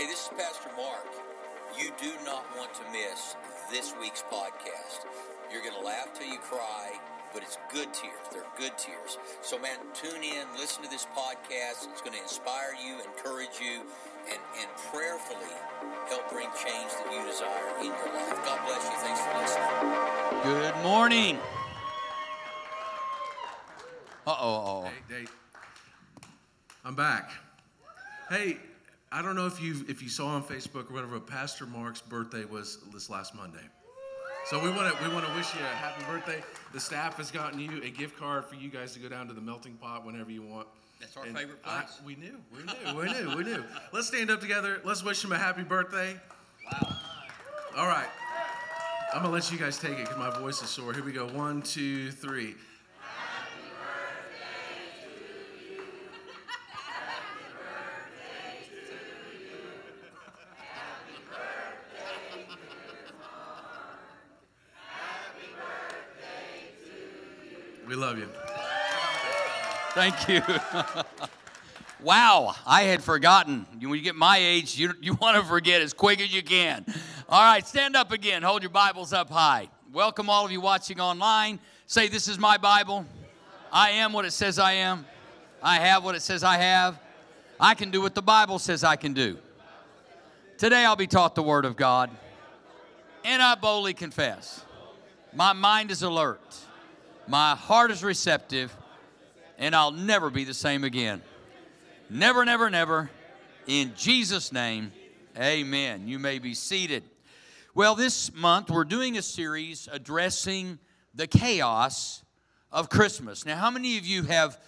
Hey, this is Pastor Mark. You do not want to miss this week's podcast. You're going to laugh till you cry, but it's good tears. They're good tears. So, man, tune in, listen to this podcast. It's going to inspire you, encourage you, and, and prayerfully help bring change that you desire in your life. God bless you. Thanks for listening. Good morning. Uh oh. Hey, hey, I'm back. Hey, I don't know if you if you saw on Facebook or whatever, but Pastor Mark's birthday was this last Monday. So we want to we want to wish you a happy birthday. The staff has gotten you a gift card for you guys to go down to the melting pot whenever you want. That's our And favorite I- place. we knew, we knew, we knew, we knew. Let's stand up together. Let's wish him a happy birthday. Wow. All right. I'm gonna let you guys take it because my voice is sore. Here we go. One, two, three. Thank you. wow, I had forgotten. When you get my age, you, you want to forget as quick as you can. All right, stand up again. Hold your Bibles up high. Welcome all of you watching online. Say, This is my Bible. I am what it says I am. I have what it says I have. I can do what the Bible says I can do. Today I'll be taught the Word of God, and I boldly confess my mind is alert, my heart is receptive, and I'll never be the same again. Never, never, never. In Jesus' name, amen. You may be seated. Well, this month we're doing a series addressing the chaos of Christmas. Now, how many of you have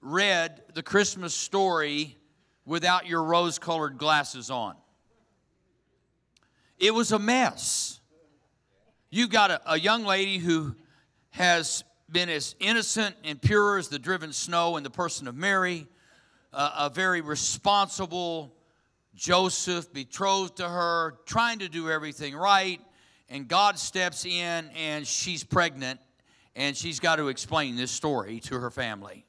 read the Christmas story without your rose colored glasses on? It was a mess. You've got a, a young lady who has been as innocent and pure as the driven snow in the person of Mary, uh, a very responsible Joseph, betrothed to her, trying to do everything right, and God steps in and she's pregnant, and she's got to explain this story to her family.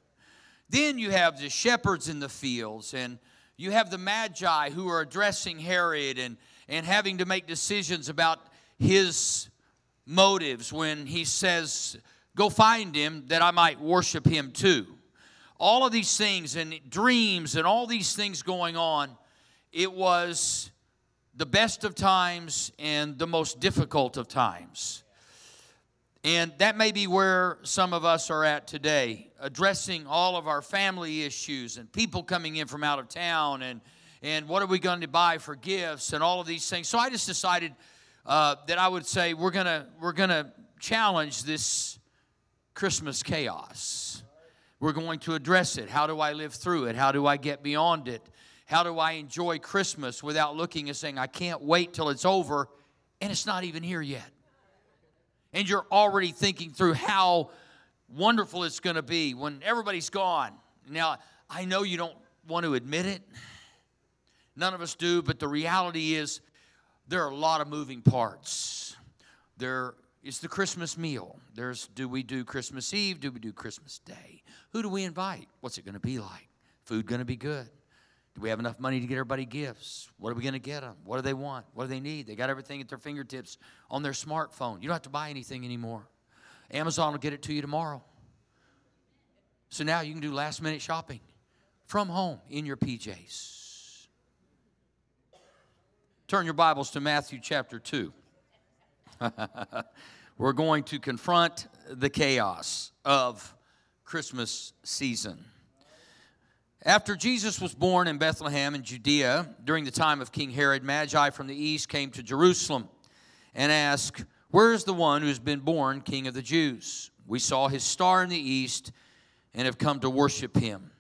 Then you have the shepherds in the fields, and you have the magi who are addressing Herod and, and having to make decisions about his motives when he says, Go find him that I might worship him too. All of these things and dreams and all these things going on, it was the best of times and the most difficult of times. And that may be where some of us are at today, addressing all of our family issues and people coming in from out of town and, and what are we going to buy for gifts and all of these things. So I just decided uh, that I would say we're going to we're to challenge this Christmas chaos. We're going to address it. How do I live through it? How do I get beyond it? How do I enjoy Christmas without looking and saying, I can't wait till it's over and it's not even here yet? and you're already thinking through how wonderful it's going to be when everybody's gone. Now, I know you don't want to admit it. None of us do, but the reality is there are a lot of moving parts. There is the Christmas meal. There's do we do Christmas Eve? Do we do Christmas Day? Who do we invite? What's it going to be like? Food going to be good? Do we have enough money to get everybody gifts? What are we going to get them? What do they want? What do they need? They got everything at their fingertips on their smartphone. You don't have to buy anything anymore. Amazon will get it to you tomorrow. So now you can do last minute shopping from home in your PJs. Turn your Bibles to Matthew chapter 2. We're going to confront the chaos of Christmas season. After Jesus was born in Bethlehem in Judea during the time of King Herod, Magi from the east came to Jerusalem and asked, Where is the one who has been born King of the Jews? We saw his star in the east and have come to worship him.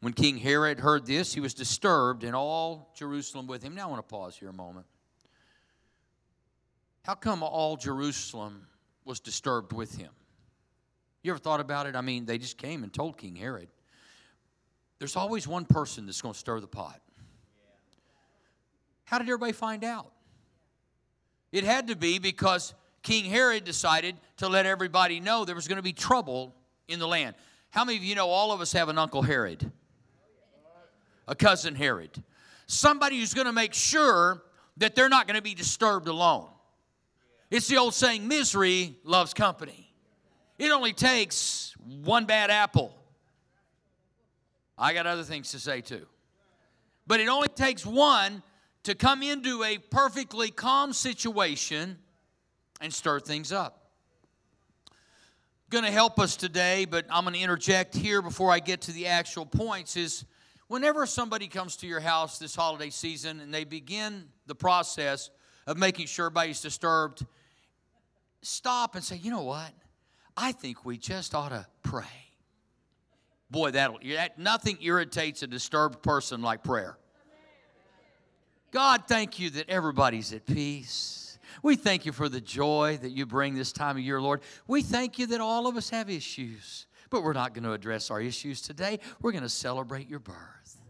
When King Herod heard this, he was disturbed, and all Jerusalem with him. Now I want to pause here a moment. How come all Jerusalem was disturbed with him? You ever thought about it? I mean, they just came and told King Herod there's always one person that's going to stir the pot. How did everybody find out? It had to be because King Herod decided to let everybody know there was going to be trouble in the land. How many of you know all of us have an Uncle Herod? A cousin Herod. somebody who's going to make sure that they're not going to be disturbed alone. It's the old saying misery loves company. It only takes one bad apple. I got other things to say too. But it only takes one to come into a perfectly calm situation and stir things up. Going to help us today, but I'm going to interject here before I get to the actual points is whenever somebody comes to your house this holiday season and they begin the process of making sure everybody's disturbed, stop and say, you know what? I think we just ought to pray. Boy, that'll that, nothing irritates a disturbed person like prayer. God, thank you that everybody's at peace. We thank you for the joy that you bring this time of year, Lord. We thank you that all of us have issues, but we're not going to address our issues today. We're going to celebrate your birth.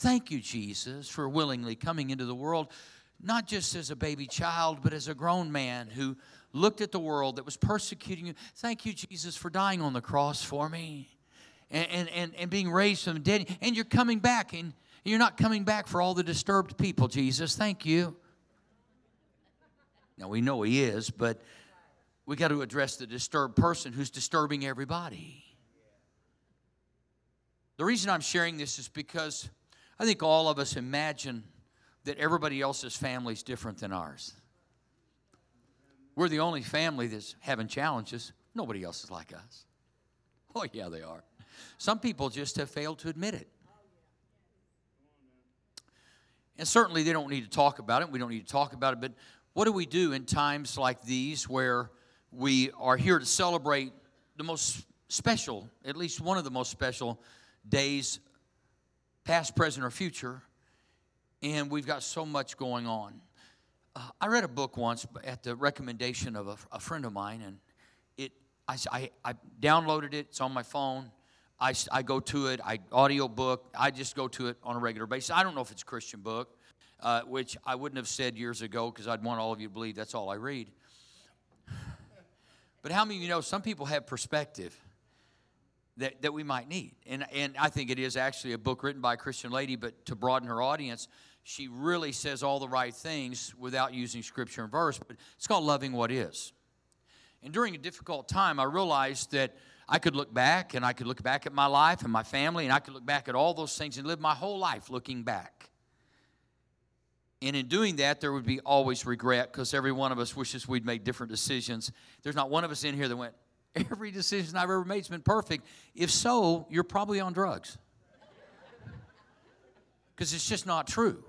Thank you, Jesus, for willingly coming into the world, not just as a baby child, but as a grown man who looked at the world that was persecuting you. Thank you, Jesus, for dying on the cross for me and, and, and being raised from the dead. And you're coming back, and you're not coming back for all the disturbed people, Jesus. Thank you. Now, we know He is, but we got to address the disturbed person who's disturbing everybody. The reason I'm sharing this is because I think all of us imagine that everybody else's family is different than ours. We're the only family that's having challenges. Nobody else is like us. Oh, yeah, they are. Some people just have failed to admit it. And certainly they don't need to talk about it. We don't need to talk about it. But what do we do in times like these where we are here to celebrate the most special, at least one of the most special days, past, present, or future, and we've got so much going on? Uh, I read a book once at the recommendation of a, a friend of mine, and it I, I, I downloaded it. It's on my phone. I, I go to it, I audio book, I just go to it on a regular basis. I don't know if it's a Christian book, uh, which I wouldn't have said years ago because I'd want all of you to believe that's all I read. But how many of you know some people have perspective that, that we might need? And, and I think it is actually a book written by a Christian lady, but to broaden her audience, she really says all the right things without using scripture and verse. But it's called Loving What Is. And during a difficult time, I realized that I could look back and I could look back at my life and my family and I could look back at all those things and live my whole life looking back. And in doing that, there would be always regret because every one of us wishes we'd made different decisions. There's not one of us in here that went, every decision I've ever made has been perfect. If so, you're probably on drugs. Because it's just not true.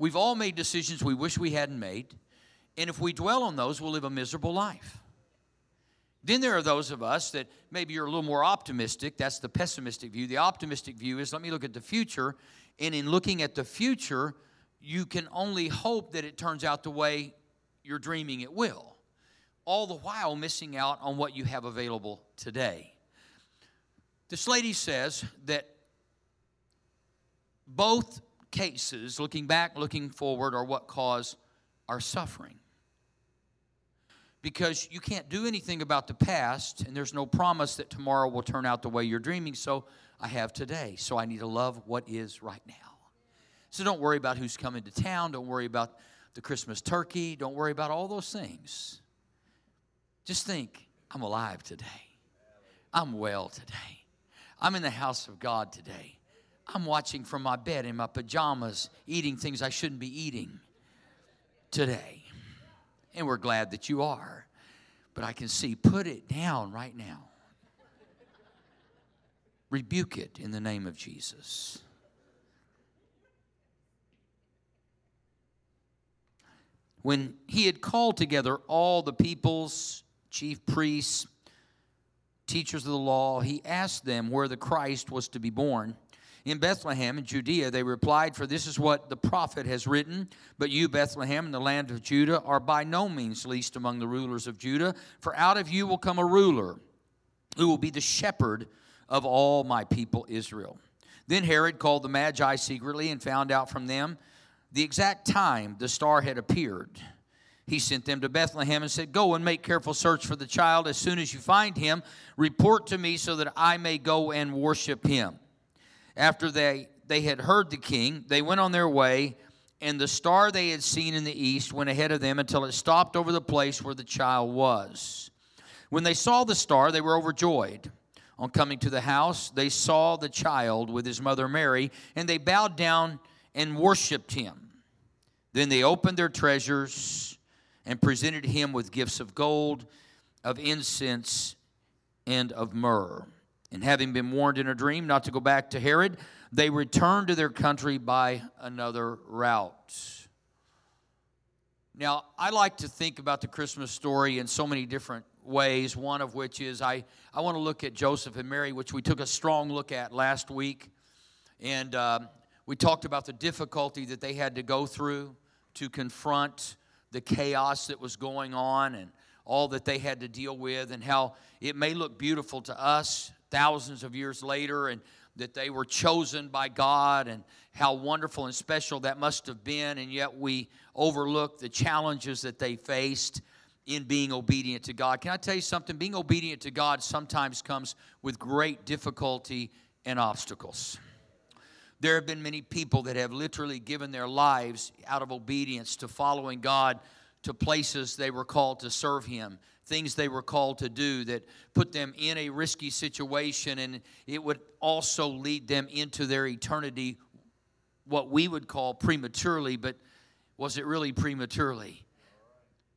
We've all made decisions we wish we hadn't made. And if we dwell on those, we'll live a miserable life. Then there are those of us that maybe you're a little more optimistic. That's the pessimistic view. The optimistic view is let me look at the future. And in looking at the future, you can only hope that it turns out the way you're dreaming it will, all the while missing out on what you have available today. This lady says that both cases, looking back, looking forward, are what cause our suffering because you can't do anything about the past, and there's no promise that tomorrow will turn out the way you're dreaming. So I have today. So I need to love what is right now. So don't worry about who's coming to town. Don't worry about the Christmas turkey. Don't worry about all those things. Just think I'm alive today. I'm well today. I'm in the house of God today. I'm watching from my bed in my pajamas, eating things I shouldn't be eating today and we're glad that you are. But I can see, put it down right now. Rebuke it in the name of Jesus. When he had called together all the peoples, chief priests, teachers of the law, he asked them where the Christ was to be born. In Bethlehem in Judea, they replied, For this is what the prophet has written. But you, Bethlehem, in the land of Judah, are by no means least among the rulers of Judah, for out of you will come a ruler who will be the shepherd of all my people Israel. Then Herod called the Magi secretly and found out from them the exact time the star had appeared. He sent them to Bethlehem and said, Go and make careful search for the child. As soon as you find him, report to me so that I may go and worship him. After they, they had heard the king, they went on their way, and the star they had seen in the east went ahead of them until it stopped over the place where the child was. When they saw the star, they were overjoyed. On coming to the house, they saw the child with his mother Mary, and they bowed down and worshiped him. Then they opened their treasures and presented him with gifts of gold, of incense, and of myrrh. And having been warned in a dream not to go back to Herod, they returned to their country by another route. Now, I like to think about the Christmas story in so many different ways, one of which is I, I want to look at Joseph and Mary, which we took a strong look at last week. And um, we talked about the difficulty that they had to go through to confront the chaos that was going on and all that they had to deal with, and how it may look beautiful to us thousands of years later, and that they were chosen by God, and how wonderful and special that must have been, and yet we overlook the challenges that they faced in being obedient to God. Can I tell you something? Being obedient to God sometimes comes with great difficulty and obstacles. There have been many people that have literally given their lives out of obedience to following God to places they were called to serve Him, things they were called to do that put them in a risky situation, and it would also lead them into their eternity, what we would call prematurely, but was it really prematurely?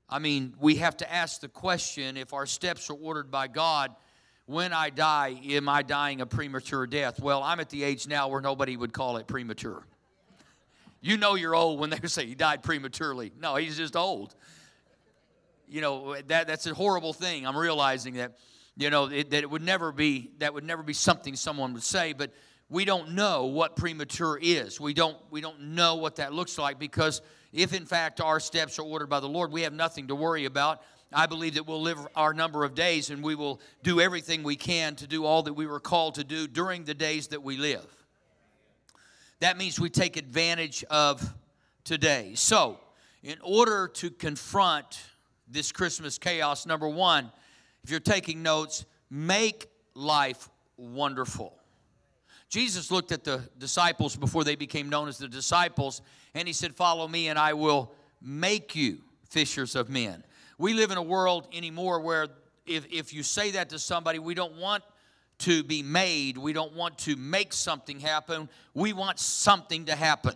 I mean, we have to ask the question if our steps are ordered by God, when I die, am I dying a premature death? Well, I'm at the age now where nobody would call it premature. You know you're old when they say he died prematurely. No, he's just old. You know, that, that's a horrible thing. I'm realizing that, you know, it, that it would never be, that would never be something someone would say, but we don't know what premature is. We don't, we don't know what that looks like because if in fact our steps are ordered by the Lord, we have nothing to worry about. I believe that we'll live our number of days and we will do everything we can to do all that we were called to do during the days that we live. That means we take advantage of today. So, in order to confront this Christmas chaos, number one, if you're taking notes, make life wonderful. Jesus looked at the disciples before they became known as the disciples, and he said, Follow me, and I will make you fishers of men. We live in a world anymore where if, if you say that to somebody, we don't want to be made, we don't want to make something happen, we want something to happen.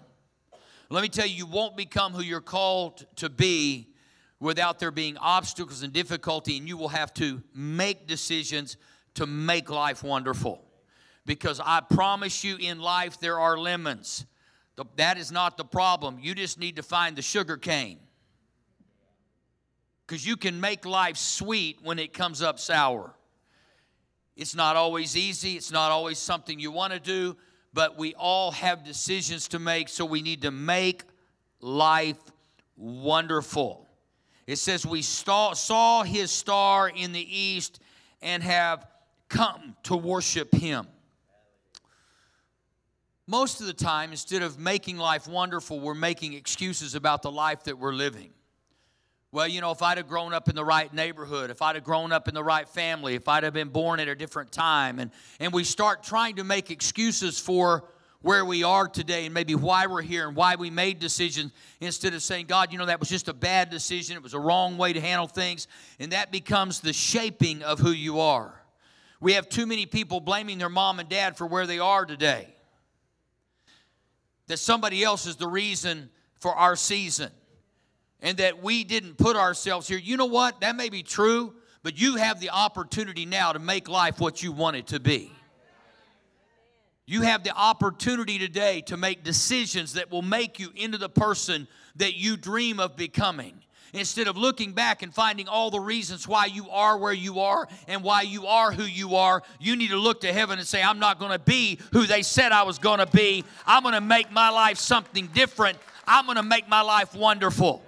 Let me tell you, you won't become who you're called to be without there being obstacles and difficulty, and you will have to make decisions to make life wonderful. Because I promise you, in life, there are lemons. That is not the problem. You just need to find the sugar cane. Because you can make life sweet when it comes up sour. It's not always easy, it's not always something you want to do, but we all have decisions to make, so we need to make life wonderful. It says, We saw his star in the east and have come to worship him. Most of the time, instead of making life wonderful, we're making excuses about the life that we're living. Well, you know, if I'd have grown up in the right neighborhood, if I'd have grown up in the right family, if I'd have been born at a different time, and, and we start trying to make excuses for where we are today and maybe why we're here and why we made decisions instead of saying, God, you know, that was just a bad decision. It was a wrong way to handle things. And that becomes the shaping of who you are. We have too many people blaming their mom and dad for where they are today. That somebody else is the reason for our season and that we didn't put ourselves here. You know what? That may be true, but you have the opportunity now to make life what you want it to be. You have the opportunity today to make decisions that will make you into the person that you dream of becoming. Instead of looking back and finding all the reasons why you are where you are and why you are who you are, you need to look to heaven and say, I'm not going to be who they said I was going to be. I'm going to make my life something different. I'm going to make my life wonderful.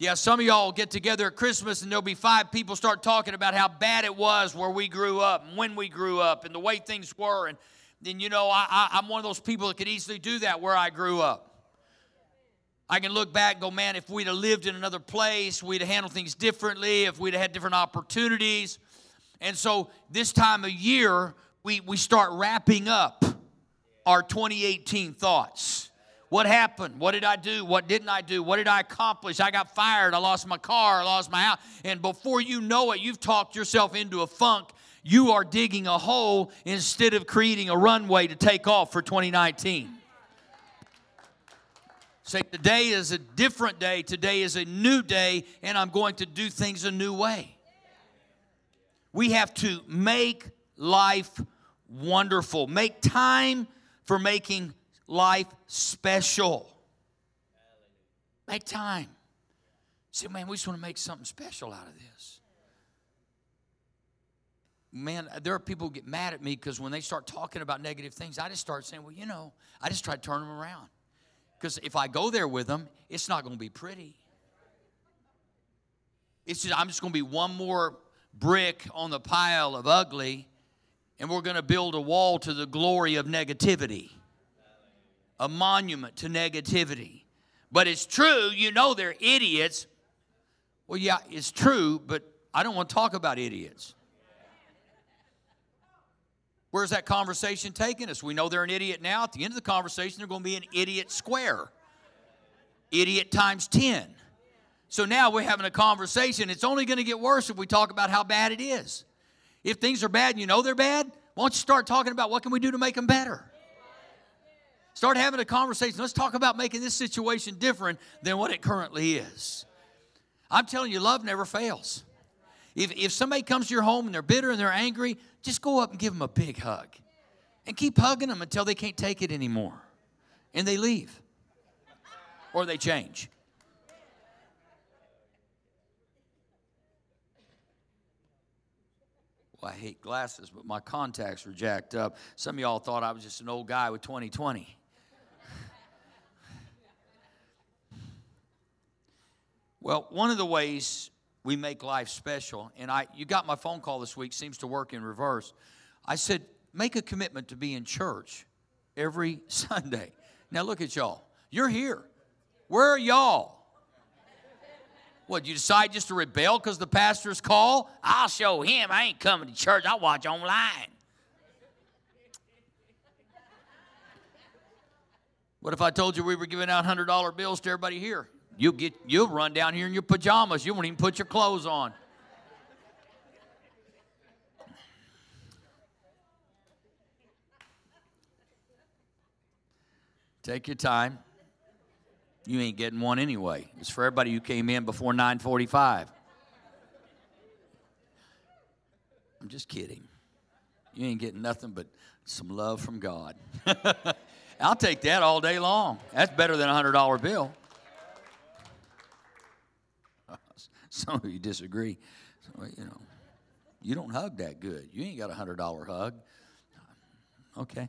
Yeah, some of y'all get together at Christmas and there'll be five people start talking about how bad it was where we grew up and when we grew up and the way things were. And then, you know, I, I, am one of those people that could easily do that where I grew up. I can look back and go, man, if we'd have lived in another place, we'd have handled things differently, if we'd have had different opportunities. And so this time of year, we, we start wrapping up our 2018 thoughts. What happened? What did I do? What didn't I do? What did I accomplish? I got fired. I lost my car. I lost my house. And before you know it, you've talked yourself into a funk. You are digging a hole instead of creating a runway to take off for 2019. Say, today is a different day. Today is a new day, and I'm going to do things a new way. We have to make life wonderful, make time for making life special. Make time. Say, man, we just want to make something special out of this. Man, there are people who get mad at me because when they start talking about negative things, I just start saying, well, you know, I just try to turn them around. Because if I go there with them, it's not going to be pretty. It's just, I'm just going to be one more brick on the pile of ugly, and we're going to build a wall to the glory of negativity, a monument to negativity. But it's true, you know they're idiots. Well, yeah, it's true, but I don't want to talk about idiots. Where's that conversation taking us? We know they're an idiot now. At the end of the conversation, they're going to be an idiot square. Idiot times 10. So now we're having a conversation. It's only going to get worse if we talk about how bad it is. If things are bad and you know they're bad, why don't you start talking about what can we do to make them better? Start having a conversation. Let's talk about making this situation different than what it currently is. I'm telling you, love never fails. If, if somebody comes to your home and they're bitter and they're angry, just go up and give them a big hug. And keep hugging them until they can't take it anymore. And they leave. Or they change. Well, I hate glasses, but my contacts were jacked up. Some of y'all thought I was just an old guy with 2020. Well, one of the ways we make life special. And I, you got my phone call this week, seems to work in reverse. I said, make a commitment to be in church every Sunday. Now look at y'all. You're here. Where are y'all? What, you decide just to rebel because the pastor's call? I'll show him. I ain't coming to church. I'll watch online. What if I told you we were giving out $100 bills to everybody here? You'll get you'll run down here in your pajamas. You won't even put your clothes on. Take your time. You ain't getting one anyway. It's for everybody who came in before 945. I'm just kidding. You ain't getting nothing but some love from God. I'll take that all day long. That's better than a $100 bill. Some of you disagree. So, you know, you don't hug that good. You ain't got a hundred dollar hug. Okay.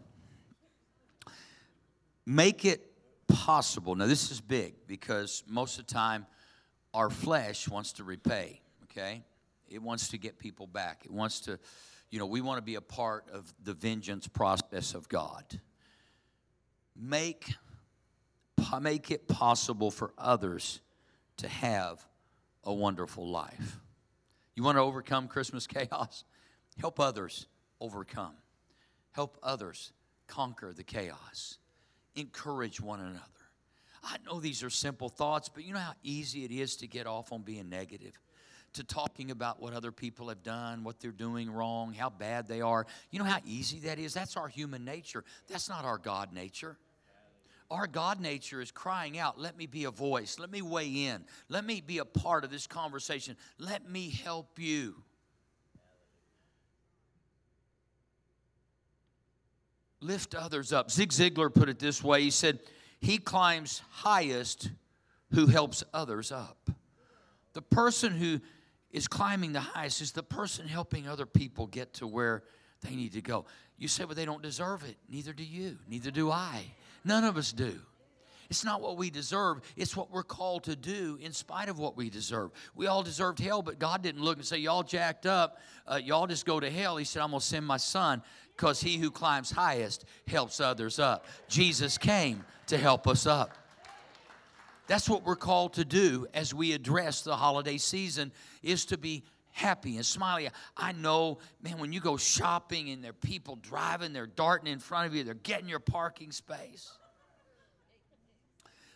Make it possible. Now this is big because most of the time our flesh wants to repay. Okay, it wants to get people back. It wants to, you know, we want to be a part of the vengeance process of God. Make make it possible for others to have a wonderful life. You want to overcome Christmas chaos? Help others overcome. Help others conquer the chaos. Encourage one another. I know these are simple thoughts, but you know how easy it is to get off on being negative, to talking about what other people have done, what they're doing wrong, how bad they are. You know how easy that is? That's our human nature. That's not our God nature. Our God nature is crying out, let me be a voice, let me weigh in, let me be a part of this conversation, let me help you. Lift others up. Zig Ziglar put it this way He said, He climbs highest who helps others up. The person who is climbing the highest is the person helping other people get to where they need to go. You say, well, they don't deserve it. Neither do you. Neither do I. None of us do. It's not what we deserve, it's what we're called to do in spite of what we deserve. We all deserved hell, but God didn't look and say, Y'all jacked up, uh, y'all just go to hell. He said, I'm going to send my son because he who climbs highest helps others up. Jesus came to help us up. That's what we're called to do as we address the holiday season is to be happy and smiley. I know, man, when you go shopping and there are people driving, they're darting in front of you, they're getting your parking space.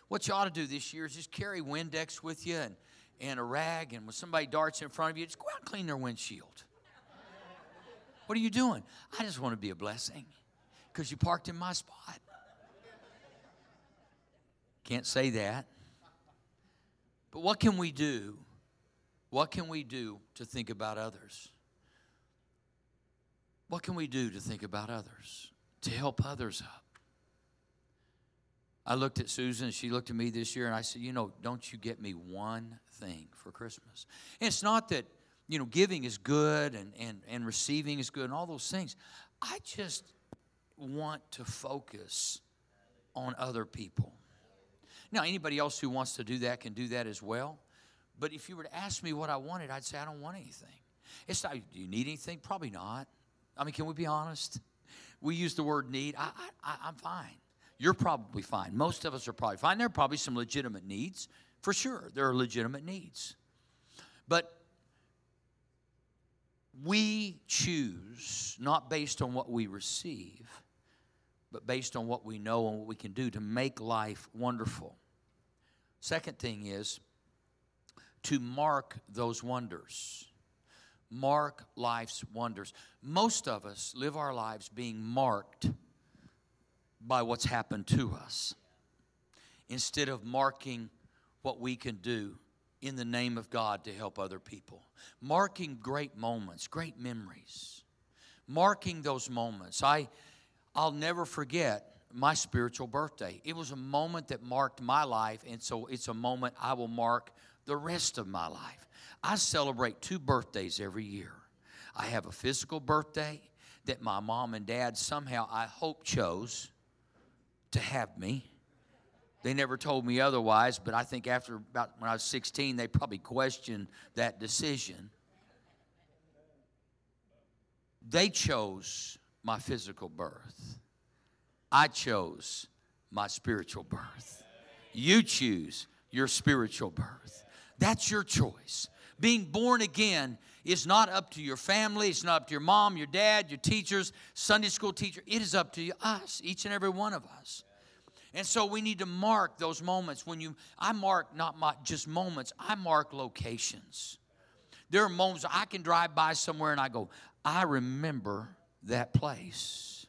What you ought to do this year is just carry Windex with you and, and a rag, and when somebody darts in front of you, just go out and clean their windshield. What are you doing? I just want to be a blessing because you parked in my spot. Can't say that. But what can we do what can we do to think about others? What can we do to think about others, to help others up? I looked at Susan, she looked at me this year, and I said, You know, don't you get me one thing for Christmas? And it's not that, you know, giving is good and, and, and receiving is good and all those things. I just want to focus on other people. Now, anybody else who wants to do that can do that as well. But if you were to ask me what I wanted, I'd say I don't want anything. It's not, do you need anything? Probably not. I mean, can we be honest? We use the word need. I, I, I'm fine. You're probably fine. Most of us are probably fine. There are probably some legitimate needs. For sure, there are legitimate needs. But we choose not based on what we receive, but based on what we know and what we can do to make life wonderful. Second thing is, to mark those wonders. Mark life's wonders. Most of us live our lives being marked by what's happened to us instead of marking what we can do in the name of God to help other people. Marking great moments, great memories. Marking those moments. I I'll never forget my spiritual birthday. It was a moment that marked my life and so it's a moment I will mark the rest of my life. I celebrate two birthdays every year. I have a physical birthday that my mom and dad somehow, I hope, chose to have me. They never told me otherwise, but I think after about when I was 16, they probably questioned that decision. They chose my physical birth. I chose my spiritual birth. You choose your spiritual birth. That's your choice. Being born again is not up to your family, it's not up to your mom, your dad, your teachers, Sunday school teacher. It is up to you, us, each and every one of us. And so we need to mark those moments when you, I mark not my, just moments, I mark locations. There are moments I can drive by somewhere and I go, I remember that place.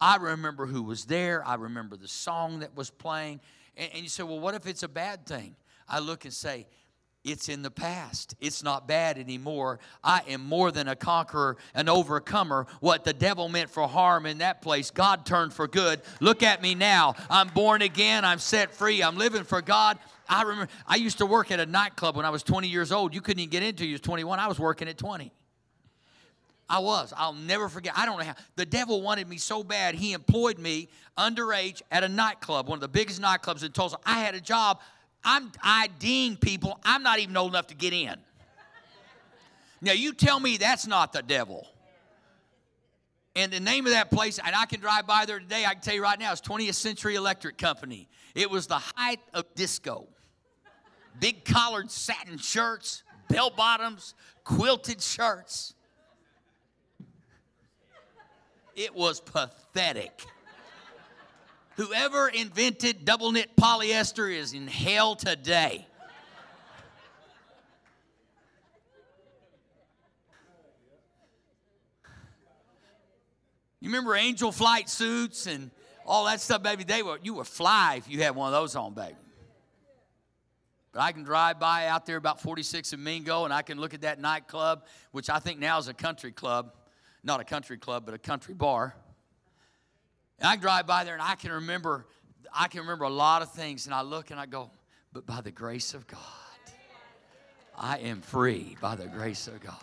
I remember who was there. I remember the song that was playing. And, and you say, well, what if it's a bad thing? I look and say, it's in the past. It's not bad anymore. I am more than a conqueror, an overcomer. What the devil meant for harm in that place, God turned for good. Look at me now. I'm born again. I'm set free. I'm living for God. I remember I used to work at a nightclub when I was 20 years old. You couldn't even get into. You was 21. I was working at 20. I was. I'll never forget. I don't know how. The devil wanted me so bad, he employed me underage at a nightclub, one of the biggest nightclubs in Tulsa. I had a job I'm IDing people I'm not even old enough to get in. Now, you tell me that's not the devil. And the name of that place, and I can drive by there today, I can tell you right now, it's 20th Century Electric Company. It was the height of disco. Big collared satin shirts, bell bottoms, quilted shirts. It was pathetic. Whoever invented double knit polyester is in hell today. You remember angel flight suits and all that stuff, baby? They were you were fly if you had one of those on, baby. But I can drive by out there about 46 and Mingo, and I can look at that nightclub, which I think now is a country club, not a country club, but a country bar. And I drive by there and I can remember, I can remember a lot of things. And I look and I go, but by the grace of God, I am free by the grace of God.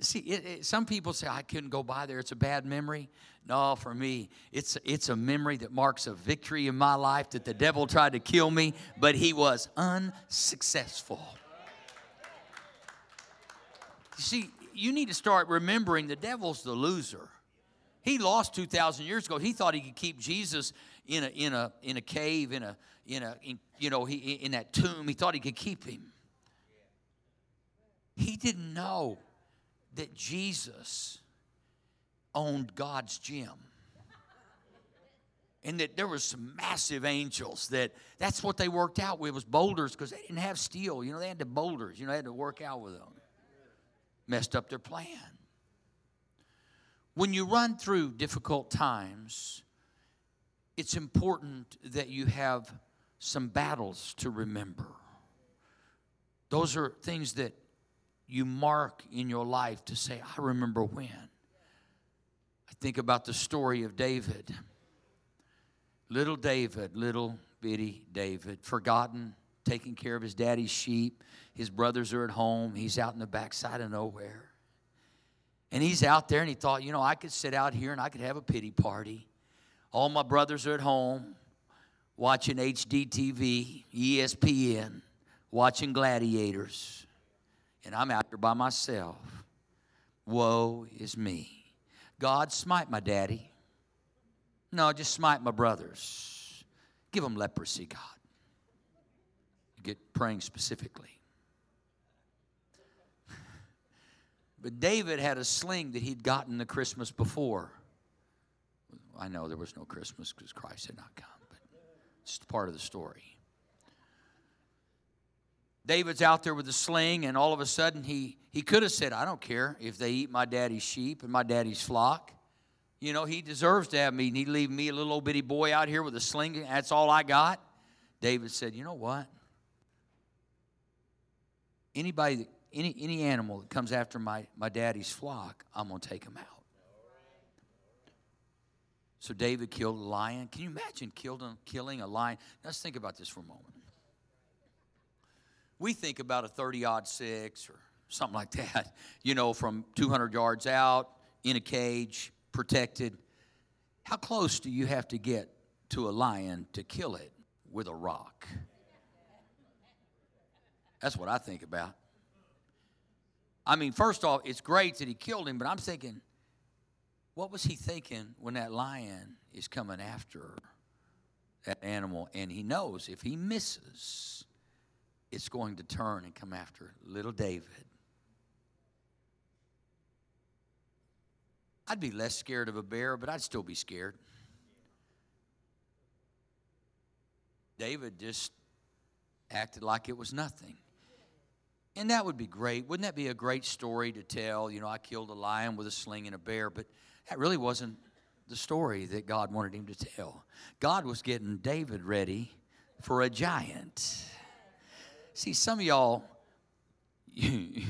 See, it, it, some people say I couldn't go by there. It's a bad memory. No, for me, it's it's a memory that marks a victory in my life that the devil tried to kill me, but he was unsuccessful. You see, you need to start remembering the devil's the loser. He lost 2,000 years ago. He thought he could keep Jesus in a, in a, in a cave, in a, in a in, you know, he, in that tomb. He thought he could keep him. He didn't know that Jesus owned God's gym. And that there was some massive angels that that's what they worked out with was boulders because they didn't have steel. You know, they had the boulders. You know, they had to work out with them. Messed up their plan. When you run through difficult times, it's important that you have some battles to remember. Those are things that you mark in your life to say, I remember when. I think about the story of David. Little David, little bitty David, forgotten, taking care of his daddy's sheep. His brothers are at home. He's out in the backside of nowhere. And he's out there and he thought, you know, I could sit out here and I could have a pity party. All my brothers are at home watching HDTV, ESPN, watching gladiators and I'm out there by myself. Woe is me. God, smite my daddy. No, just smite my brothers. Give them leprosy, God. You get praying specifically. But David had a sling that he'd gotten the Christmas before. I know there was no Christmas because Christ had not come, but it's part of the story. David's out there with a sling, and all of a sudden he, he could have said, I don't care if they eat my daddy's sheep and my daddy's flock. You know, he deserves to have me. And he'd leave me, a little old bitty boy, out here with a sling. That's all I got. David said, You know what? Anybody, any, any animal that comes after my, my daddy's flock, I'm going to take him out. So David killed a lion. Can you imagine killing a lion? Let's think about this for a moment we think about a 30 odd six or something like that, you know, from 200 yards out, in a cage, protected. How close do you have to get to a lion to kill it with a rock? That's what I think about. I mean, first off, it's great that he killed him, but I'm thinking, what was he thinking when that lion is coming after that animal? And he knows if he misses, it's going to turn and come after little David. I'd be less scared of a bear, but I'd still be scared. David just acted like it was nothing. And that would be great. Wouldn't that be a great story to tell? You know, I killed a lion with a sling and a bear, but that really wasn't the story that God wanted him to tell. God was getting David ready for a giant. See, some of y'all, you,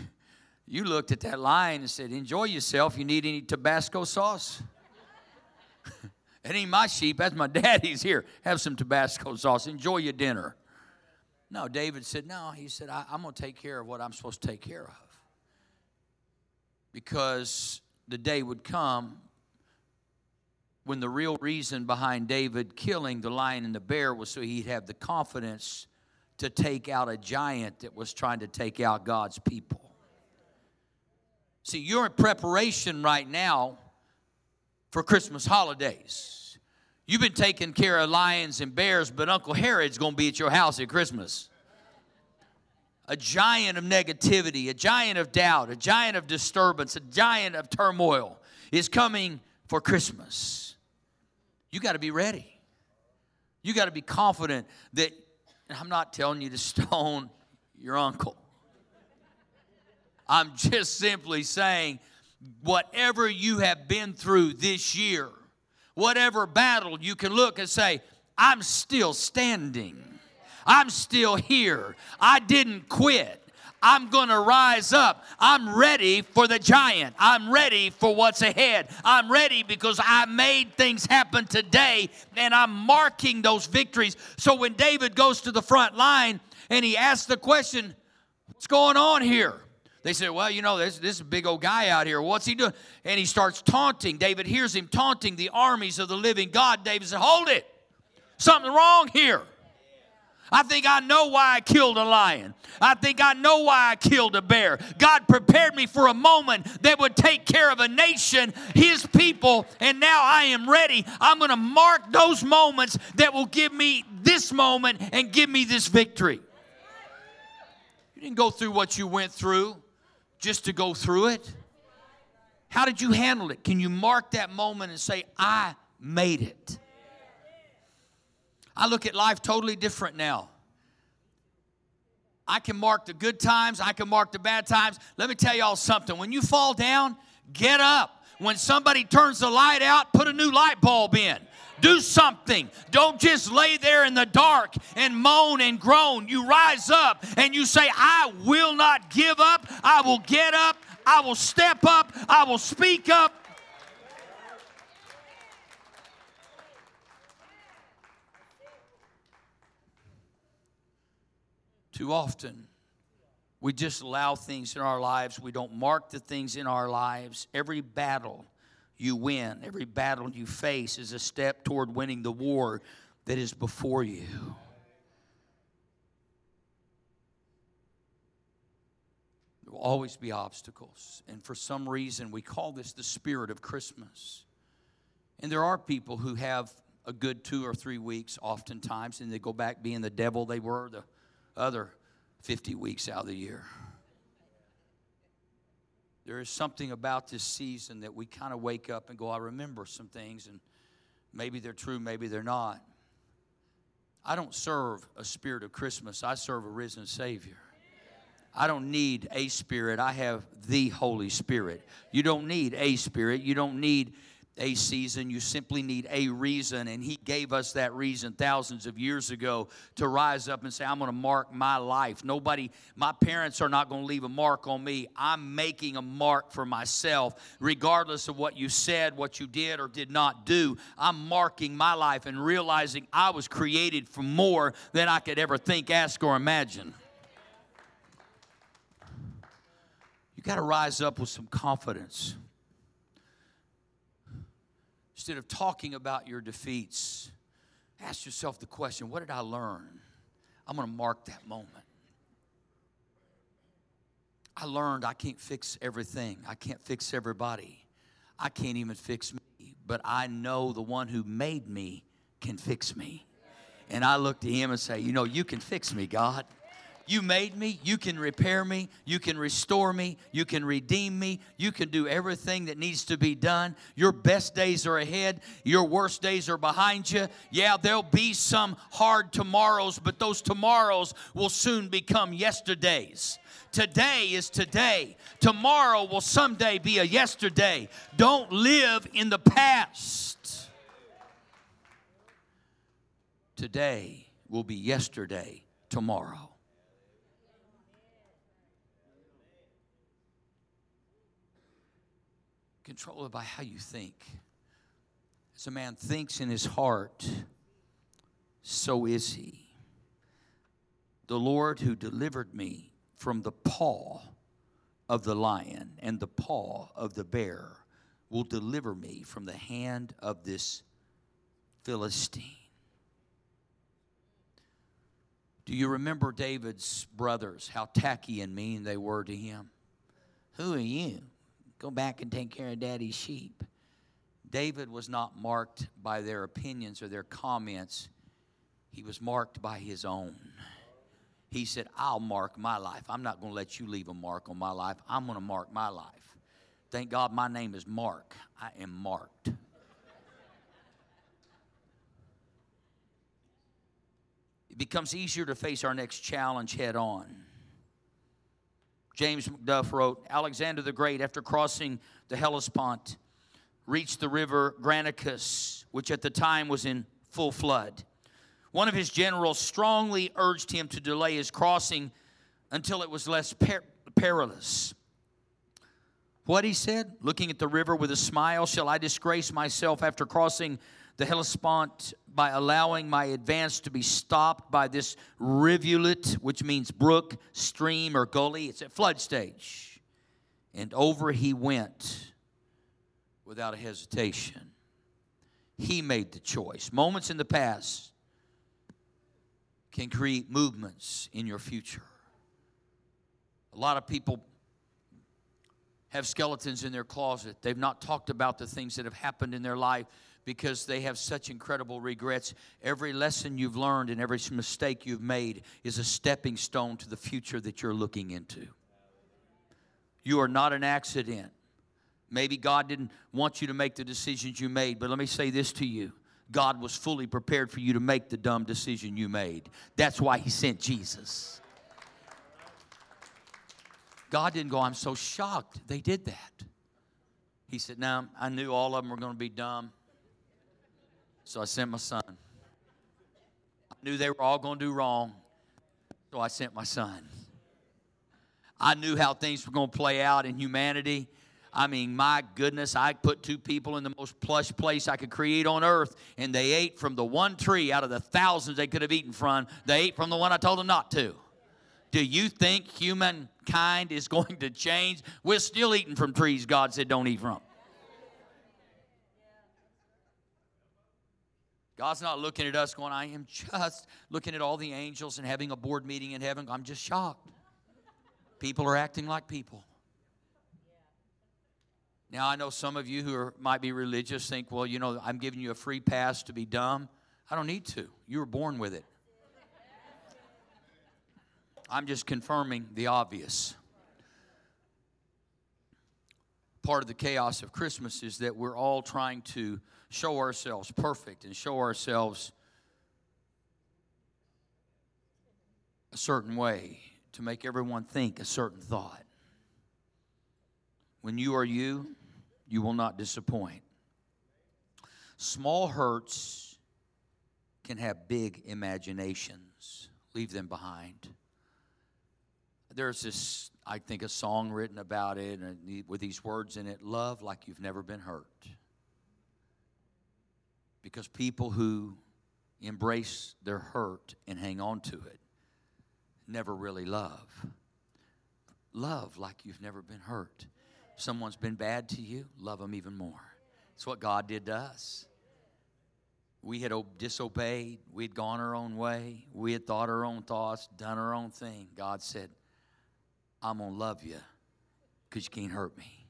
you looked at that lion and said, Enjoy yourself. You need any Tabasco sauce? it ain't my sheep, that's my daddy's. Here, have some Tabasco sauce. Enjoy your dinner. No, David said, No. He said, I, I'm going to take care of what I'm supposed to take care of. Because the day would come when the real reason behind David killing the lion and the bear was so he'd have the confidence to take out a giant that was trying to take out God's people. See, you're in preparation right now for Christmas holidays. You've been taking care of lions and bears, but Uncle Herod's going to be at your house at Christmas. A giant of negativity, a giant of doubt, a giant of disturbance, a giant of turmoil is coming for Christmas. You got to be ready. You got to be confident that I'm not telling you to stone your uncle. I'm just simply saying, whatever you have been through this year, whatever battle, you can look and say, I'm still standing. I'm still here. I didn't quit. I'm going to rise up. I'm ready for the giant. I'm ready for what's ahead. I'm ready because I made things happen today and I'm marking those victories. So when David goes to the front line and he asks the question, What's going on here? They said, Well, you know, this, this big old guy out here. What's he doing? And he starts taunting. David hears him taunting the armies of the living God. David said, Hold it. Something wrong here. I think I know why I killed a lion. I think I know why I killed a bear. God prepared me for a moment that would take care of a nation, his people, and now I am ready. I'm going to mark those moments that will give me this moment and give me this victory. You didn't go through what you went through just to go through it? How did you handle it? Can you mark that moment and say, I made it? I look at life totally different now. I can mark the good times, I can mark the bad times. Let me tell y'all something. When you fall down, get up. When somebody turns the light out, put a new light bulb in. Do something. Don't just lay there in the dark and moan and groan. You rise up and you say, I will not give up. I will get up. I will step up. I will speak up. Too often, we just allow things in our lives. We don't mark the things in our lives. Every battle you win, every battle you face is a step toward winning the war that is before you. There will always be obstacles. And for some reason, we call this the spirit of Christmas. And there are people who have a good two or three weeks oftentimes, and they go back being the devil they were the other 50 weeks out of the year. There is something about this season that we kind of wake up and go, I remember some things, and maybe they're true, maybe they're not. I don't serve a spirit of Christmas, I serve a risen Savior. I don't need a spirit, I have the Holy Spirit. You don't need a spirit, you don't need a season. You simply need a reason. And He gave us that reason thousands of years ago to rise up and say, I'm going to mark my life. Nobody, my parents are not going to leave a mark on me. I'm making a mark for myself, regardless of what you said, what you did or did not do. I'm marking my life and realizing I was created for more than I could ever think, ask, or imagine. You got to rise up with some confidence. Instead of talking about your defeats, ask yourself the question what did I learn? I'm going to mark that moment. I learned I can't fix everything, I can't fix everybody, I can't even fix me, but I know the one who made me can fix me. And I look to him and say, You know, you can fix me, God. You made me. You can repair me. You can restore me. You can redeem me. You can do everything that needs to be done. Your best days are ahead. Your worst days are behind you. Yeah, there'll be some hard tomorrows, but those tomorrows will soon become yesterdays. Today is today. Tomorrow will someday be a yesterday. Don't live in the past. Today will be yesterday tomorrow. Controlled by how you think. As a man thinks in his heart, so is he. The Lord who delivered me from the paw of the lion and the paw of the bear will deliver me from the hand of this Philistine. Do you remember David's brothers, how tacky and mean they were to him? Who are you? Go back and take care of daddy's sheep. David was not marked by their opinions or their comments, he was marked by his own. He said, I'll mark my life. I'm not going to let you leave a mark on my life. I'm going to mark my life. Thank God my name is Mark. I am marked. It becomes easier to face our next challenge head on. James McDuff wrote Alexander the Great, after crossing the Hellespont, reached the river Granicus, which at the time was in full flood. One of his generals strongly urged him to delay his crossing until it was less per- perilous. What he said, looking at the river with a smile, shall I disgrace myself after crossing the Hellespont by allowing my advance to be stopped by this rivulet, which means brook, stream, or gully. It's at flood stage. And over he went without a hesitation. He made the choice. Moments in the past can create movements in your future. A lot of people have skeletons in their closet. They've not talked about the things that have happened in their life because they have such incredible regrets. Every lesson you've learned and every mistake you've made is a stepping stone to the future that you're looking into. You are not an accident. Maybe God didn't want you to make the decisions you made, but let me say this to you God was fully prepared for you to make the dumb decision you made. That's why He sent Jesus. God didn't go, I'm so shocked they did that. He said, Now, I knew all of them were going to be dumb. So I sent my son. I knew they were all going to do wrong. So I sent my son. I knew how things were going to play out in humanity. I mean, my goodness, I put two people in the most plush place I could create on earth, and they ate from the one tree out of the thousands they could have eaten from. They ate from the one I told them not to. Do you think humankind is going to change? We're still eating from trees God said don't eat from. God's not looking at us going, I am just looking at all the angels and having a board meeting in heaven. I'm just shocked. People are acting like people. Now, I know some of you who are, might be religious think, well, you know, I'm giving you a free pass to be dumb. I don't need to. You were born with it. I'm just confirming the obvious. Part of the chaos of Christmas is that we're all trying to show ourselves perfect and show ourselves a certain way to make everyone think a certain thought. When you are you, you will not disappoint. Small hurts can have big imaginations. Leave them behind. There's this, I think, a song written about it and with these words in it love like you've never been hurt. Because people who embrace their hurt and hang on to it never really love. Love like you've never been hurt. If someone's been bad to you, love them even more. It's what God did to us. We had disobeyed, we had gone our own way, we had thought our own thoughts, done our own thing. God said, I'm going to love you because you can't hurt me.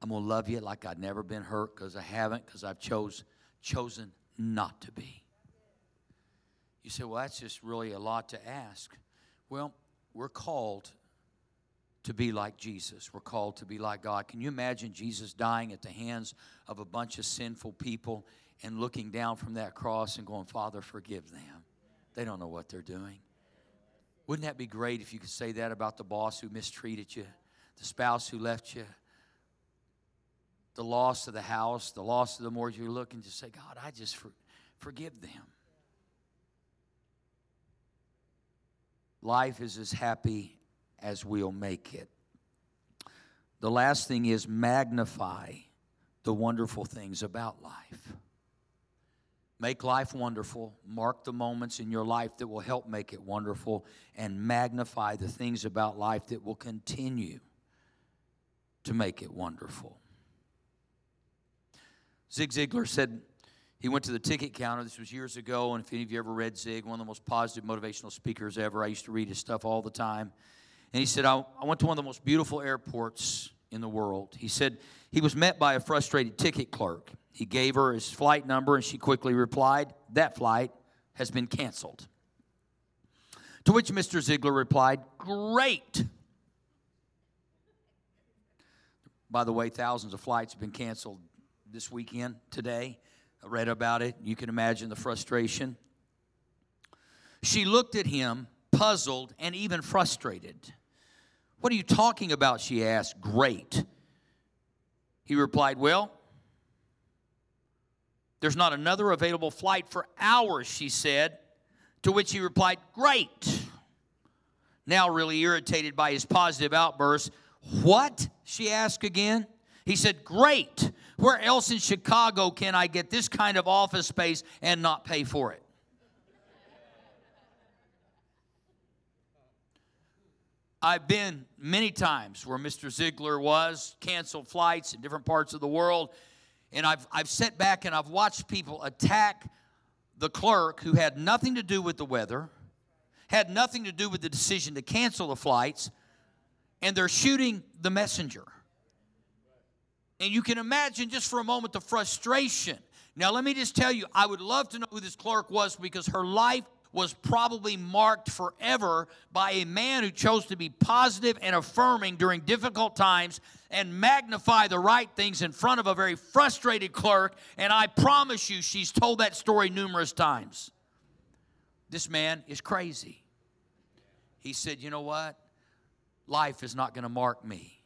I'm going to love you like I've never been hurt because I haven't, because I've chose, chosen not to be. You say, well, that's just really a lot to ask. Well, we're called to be like Jesus. We're called to be like God. Can you imagine Jesus dying at the hands of a bunch of sinful people and looking down from that cross and going, Father, forgive them? They don't know what they're doing. Wouldn't that be great if you could say that about the boss who mistreated you, the spouse who left you, the loss of the house, the loss of the mortgage? You're looking to say, God, I just for, forgive them. Life is as happy as we'll make it. The last thing is magnify the wonderful things about life. Make life wonderful. Mark the moments in your life that will help make it wonderful and magnify the things about life that will continue to make it wonderful. Zig Ziglar said he went to the ticket counter. This was years ago, and if any of you ever read Zig, one of the most positive motivational speakers ever, I used to read his stuff all the time. And he said, I, I went to one of the most beautiful airports in the world. He said he was met by a frustrated ticket clerk. He gave her his flight number, and she quickly replied, That flight has been canceled. To which Mr. Ziglar replied, Great. By the way, thousands of flights have been canceled this weekend, today. I read about it. You can imagine the frustration. She looked at him, puzzled and even frustrated. What are you talking about? She asked. Great. He replied, Well, there's not another available flight for hours, she said. To which he replied, Great. Now, really irritated by his positive outburst, What? she asked again. He said, Great. Where else in Chicago can I get this kind of office space and not pay for it? I've been many times where Mr. Ziglar was, canceled flights in different parts of the world, and I've, I've sat back and I've watched people attack the clerk who had nothing to do with the weather, had nothing to do with the decision to cancel the flights, and they're shooting the messenger. And you can imagine just for a moment the frustration. Now, let me just tell you, I would love to know who this clerk was because her life was probably marked forever by a man who chose to be positive and affirming during difficult times and magnify the right things in front of a very frustrated clerk. And I promise you, she's told that story numerous times. This man is crazy. He said, You know what? Life is not going to mark me.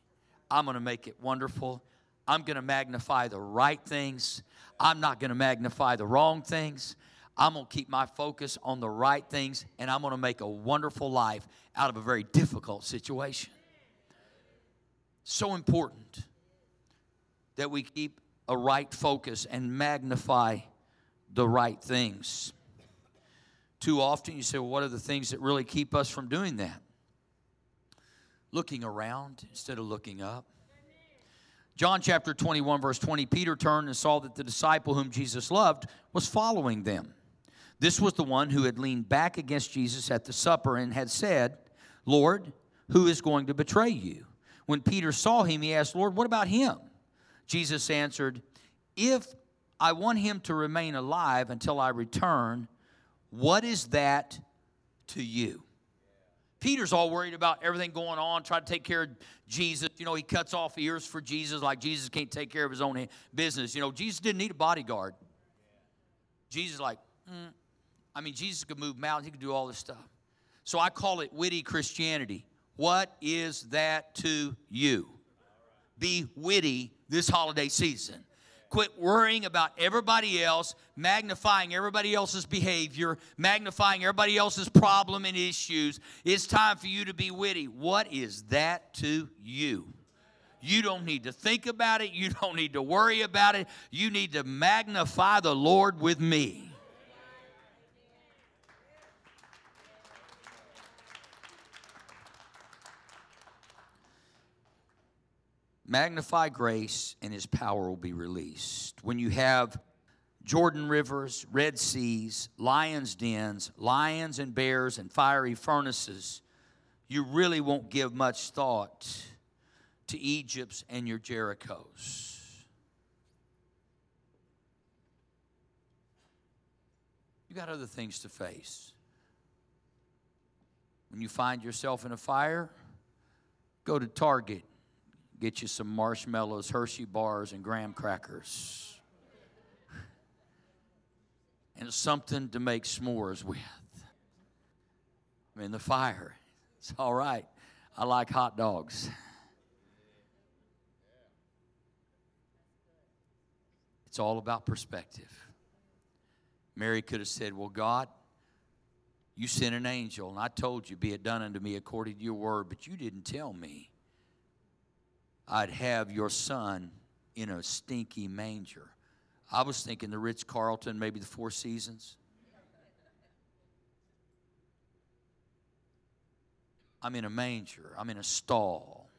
I'm going to make it wonderful. I'm going to magnify the right things. I'm not going to magnify the wrong things. I'm going to keep my focus on the right things and I'm going to make a wonderful life out of a very difficult situation. So important that we keep a right focus and magnify the right things. Too often you say, well, what are the things that really keep us from doing that? Looking around instead of looking up. John chapter 21, verse 20 Peter turned and saw that the disciple whom Jesus loved was following them. This was the one who had leaned back against Jesus at the supper and had said, Lord, who is going to betray you? When Peter saw him, he asked, Lord, what about him? Jesus answered, If I want him to remain alive until I return, what is that to you? Peter's all worried about everything going on, trying to take care of Jesus. You know, he cuts off ears for Jesus like Jesus can't take care of his own business. You know, Jesus didn't need a bodyguard. Jesus, like, mm, I mean, Jesus could move mountains, he could do all this stuff. So I call it witty Christianity. What is that to you? Be witty this holiday season. Quit worrying about everybody else, magnifying everybody else's behavior, magnifying everybody else's problem and issues. It's time for you to be witty. What is that to you? You don't need to think about it. You don't need to worry about it. You need to magnify the Lord with me. Magnify grace and his power will be released. When you have Jordan rivers, Red Seas, lions' dens, lions and bears, and fiery furnaces, you really won't give much thought to Egypt's and your Jerichos. You got other things to face. When you find yourself in a fire, go to Target get you some marshmallows, Hershey bars, and graham crackers. and something to make s'mores with. I mean, the fire. It's all right. I like hot dogs. It's all about perspective. Mary could have said, Well, God, you sent an angel, and I told you, Be it done unto me according to your word, but you didn't tell me I'd have your son in a stinky manger. I was thinking the Ritz Carlton, maybe the Four Seasons. I'm in a manger, I'm in a stall.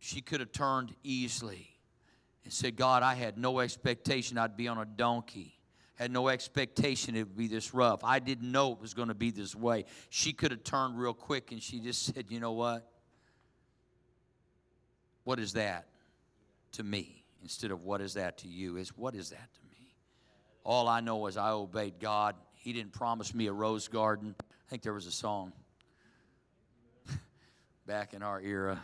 She could have turned easily and said, God, I had no expectation I'd be on a donkey. Had no expectation it would be this rough. I didn't know it was going to be this way. She could have turned real quick and she just said, You know what? What is that to me? Instead of what is that to you, is what is that to me? All I know is I obeyed God. He didn't promise me a rose garden. I think there was a song back in our era.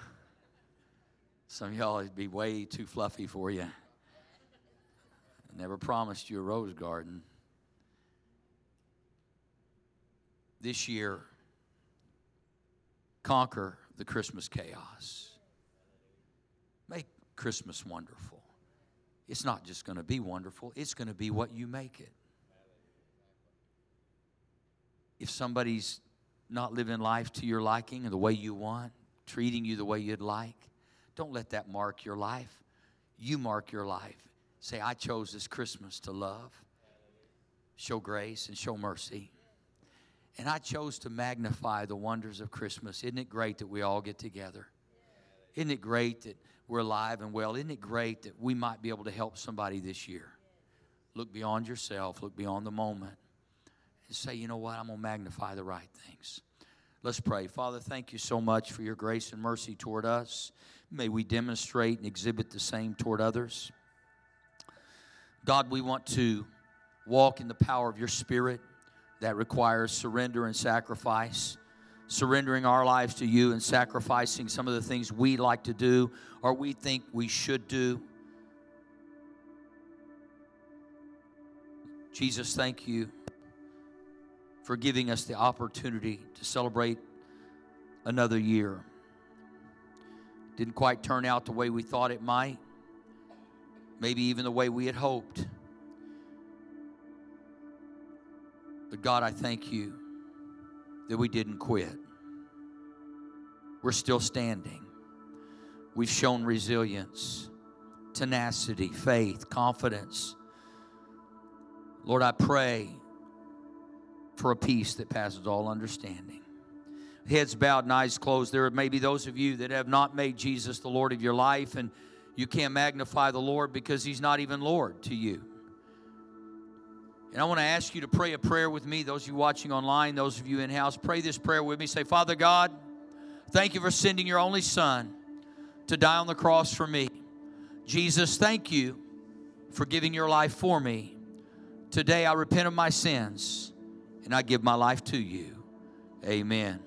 Some y'all would be way too fluffy for you. I never promised you a rose garden. This year, conquer the Christmas chaos. Christmas wonderful. It's not just going to be wonderful, it's going to be what you make it. If somebody's not living life to your liking and the way you want, treating you the way you'd like, don't let that mark your life. You mark your life. Say, I chose this Christmas to love, show grace, and show mercy. And I chose to magnify the wonders of Christmas. Isn't it great that we all get together? Isn't it great that we're alive and well. Isn't it great that we might be able to help somebody this year? Look beyond yourself, look beyond the moment, and say, you know what? I'm going to magnify the right things. Let's pray. Father, thank you so much for your grace and mercy toward us. May we demonstrate and exhibit the same toward others. God, we want to walk in the power of your Spirit. That requires surrender and sacrifice. Surrendering our lives to you and sacrificing some of the things we like to do or we think we should do. Jesus, thank you for giving us the opportunity to celebrate another year. Didn't quite turn out the way we thought it might, maybe even the way we had hoped. But God, I thank you that we didn't quit. We're still standing. We've shown resilience, tenacity, faith, confidence. Lord, I pray for a peace that passes all understanding. Heads bowed and eyes closed. There may be those of you that have not made Jesus the Lord of your life, and you can't magnify the Lord because He's not even Lord to you. And I want to ask you to pray a prayer with me. Those of you watching online, those of you in house, pray this prayer with me. Say, Father God, thank you for sending your only Son to die on the cross for me. Jesus, thank you for giving your life for me. Today I repent of my sins and I give my life to you. Amen.